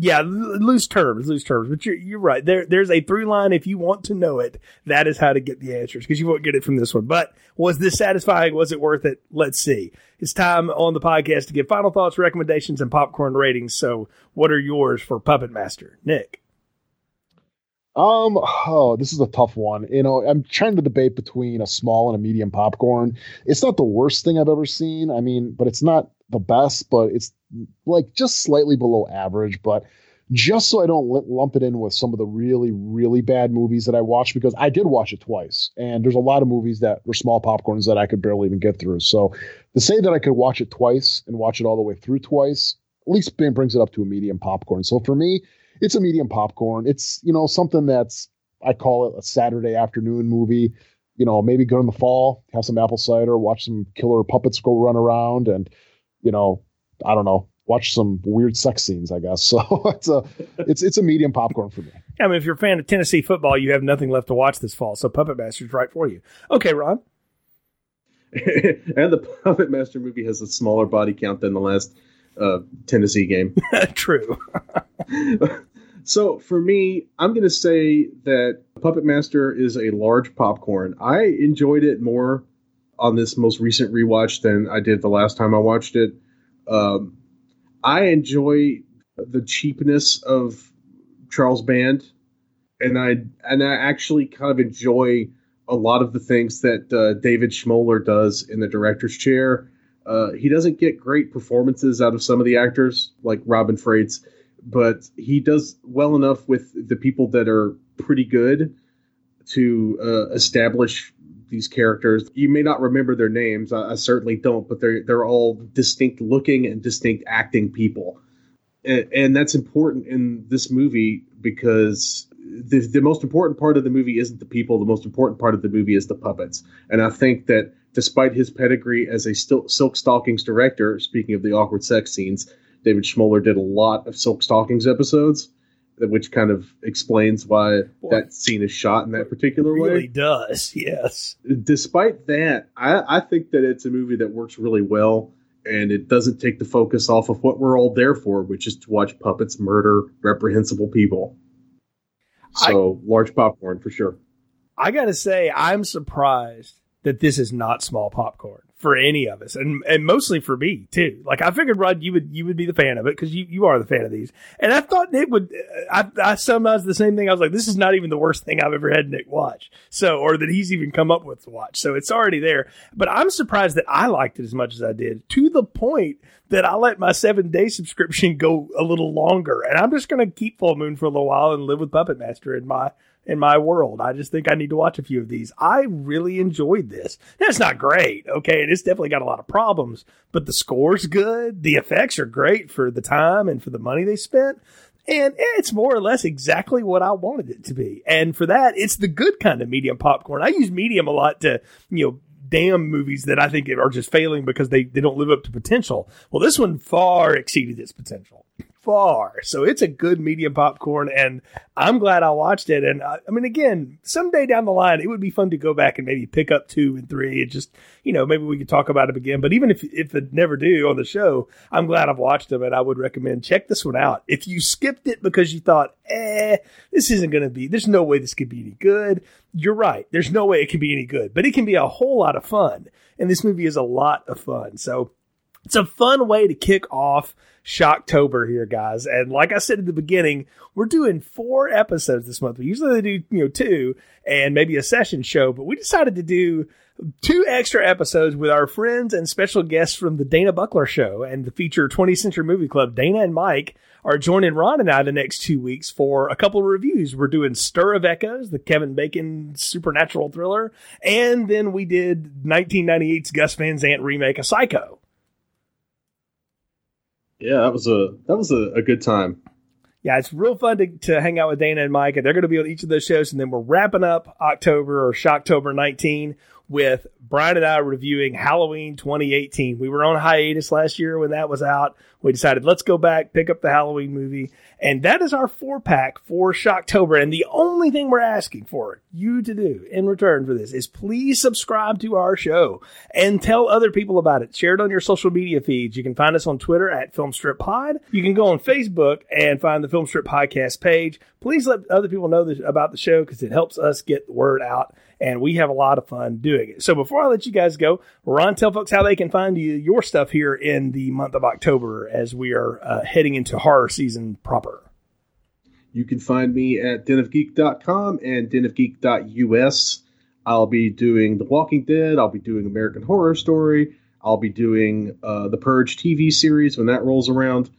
Yeah, loose terms, loose terms. But you're you're right. There there's a through line. If you want to know it, that is how to get the answers because you won't get it from this one. But was this satisfying? Was it worth it? Let's see. It's time on the podcast to give final thoughts, recommendations, and popcorn ratings. So, what are yours for Puppet Master, Nick? Um, oh, this is a tough one. You know, I'm trying to debate between a small and a medium popcorn. It's not the worst thing I've ever seen. I mean, but it's not the best, but it's like just slightly below average. But just so I don't lump it in with some of the really, really bad movies that I watched, because I did watch it twice, and there's a lot of movies that were small popcorns that I could barely even get through. So to say that I could watch it twice and watch it all the way through twice, at least brings it up to a medium popcorn. So for me, it's a medium popcorn. It's you know something that's I call it a Saturday afternoon movie. You know, maybe go in the fall, have some apple cider, watch some killer puppets go run around, and you know, I don't know, watch some weird sex scenes. I guess so. it's a it's it's a medium popcorn for me. I mean, if you're a fan of Tennessee football, you have nothing left to watch this fall. So, Puppet Master's right for you. Okay, Ron. and the Puppet Master movie has a smaller body count than the last uh, Tennessee game. True. So for me, I'm going to say that Puppet Master is a large popcorn. I enjoyed it more on this most recent rewatch than I did the last time I watched it. Um, I enjoy the cheapness of Charles Band, and I and I actually kind of enjoy a lot of the things that uh, David Schmoeller does in the director's chair. Uh, he doesn't get great performances out of some of the actors, like Robin Frates, but he does well enough with the people that are pretty good to uh, establish these characters. You may not remember their names. I, I, certainly don't, but they're they're all distinct looking and distinct acting people, and, and that's important in this movie because the the most important part of the movie isn't the people. The most important part of the movie is the puppets, and I think that despite his pedigree as a Silk Stockings director, speaking of the awkward sex scenes, David Schmoeller did a lot of Silk Stockings episodes which kind of explains why Boy, that scene is shot in that particular really way. Really does, yes. Despite that, I, I think that it's a movie that works really well, and it doesn't take the focus off of what we're all there for, which is to watch puppets murder reprehensible people. So I, large popcorn for sure. I gotta say, I'm surprised that this is not small popcorn for any of us, and and mostly for me too. Like I figured, Rod, you would you would be the fan of it because you, you are the fan of these, and I thought Nick would. I I summarized the same thing. I was like, this is not even the worst thing I've ever had Nick watch. So, or that he's even come up with to watch. So it's already there. But I'm surprised that I liked it as much as I did, to the point that I let my seven day subscription go a little longer, and I'm just going to keep Full Moon for a little while and live with Puppet Master in my in my world. I just think I need to watch a few of these. I really enjoyed this. That's not great, okay, and it's definitely got a lot of problems, but the score's good. The effects are great for the time and for the money they spent. And it's more or less exactly what I wanted it to be. And for that, it's the good kind of medium popcorn. I use medium a lot to, you know, damn movies that I think are just failing because they, they don't live up to potential. Well, this one far exceeded its potential far. So it's a good medium popcorn, and I'm glad I watched it. And I, uh, I, mean, again, someday down the line, it would be fun to go back and maybe pick up two and three, and just you know maybe we could talk about it again. But even if if it never do on the show, I'm glad I've watched them, and I would recommend check this one out. If you skipped it because you thought, eh, this isn't going to be, there's no way this could be any good. You're right. There's no way it can be any good, but it can be a whole lot of fun. And this movie is a lot of fun. So it's a fun way to kick off Shocktober here, guys. And like I said at the beginning, we're doing four episodes this month. We usually do, you know, two and maybe a session show, but we decided to do two extra episodes with our friends and special guests from the Dana Buckler Show and the feature 20th Century Movie Club. Dana and Mike are joining Ron and I the next two weeks for a couple of reviews. We're doing Stir of Echoes, the Kevin Bacon supernatural thriller, and then we did 1998's Gus Van Sant remake of Psycho. Yeah, that was a that was a, a good time. Yeah, it's real fun to, to hang out with Dana and Mike, and they're going to be on each of those shows. And then we're wrapping up October or Shocktober 19 with Brian and I reviewing Halloween 2018. We were on hiatus last year when that was out. We decided let's go back, pick up the Halloween movie, and that is our four pack for Shocktober. And the only thing we're asking for you to do in return for this is please subscribe to our show and tell other people about it. Share it on your social media feeds. You can find us on Twitter at Filmstrip Pod. You can go on Facebook and find the Filmstrip Podcast page. Please let other people know this, about the show because it helps us get the word out and we have a lot of fun doing it. So before I let you guys go, Ron, tell folks how they can find you, your stuff here in the month of October as we are uh, heading into horror season proper. You can find me at denofgeek.com and denofgeek.us. I'll be doing The Walking Dead. I'll be doing American Horror Story. I'll be doing uh, the Purge TV series when that rolls around.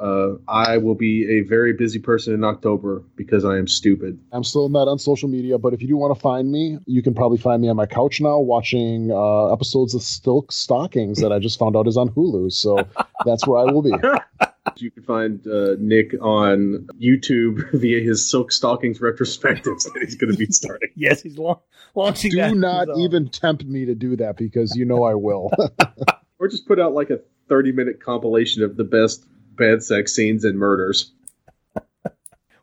Uh, I will be a very busy person in October because I am stupid. I'm still not on social media, but if you do want to find me, you can probably find me on my couch now watching uh, episodes of Silk Stockings that I just found out is on Hulu. So that's where I will be. You can find uh, Nick on YouTube via his Silk Stockings retrospectives that he's going to be starting. yes, he's la- launching. Do not even tempt me to do that because you know I will. or just put out like a 30 minute compilation of the best bad sex scenes and murders.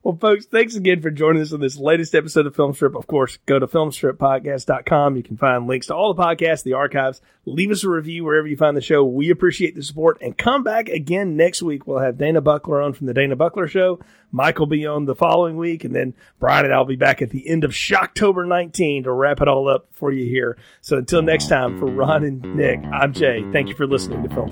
Well, folks, thanks again for joining us on this latest episode of Filmstrip. Of course, go to filmstrippodcast.com. You can find links to all the podcasts, the archives. Leave us a review wherever you find the show. We appreciate the support and come back again next week. We'll have Dana Buckler on from the Dana Buckler Show. Mike will be on the following week, and then Brian and I'll be back at the end of Shocktober 19 to wrap it all up for you here. So until next time, for Ron and Nick, I'm Jay. Thank you for listening to Film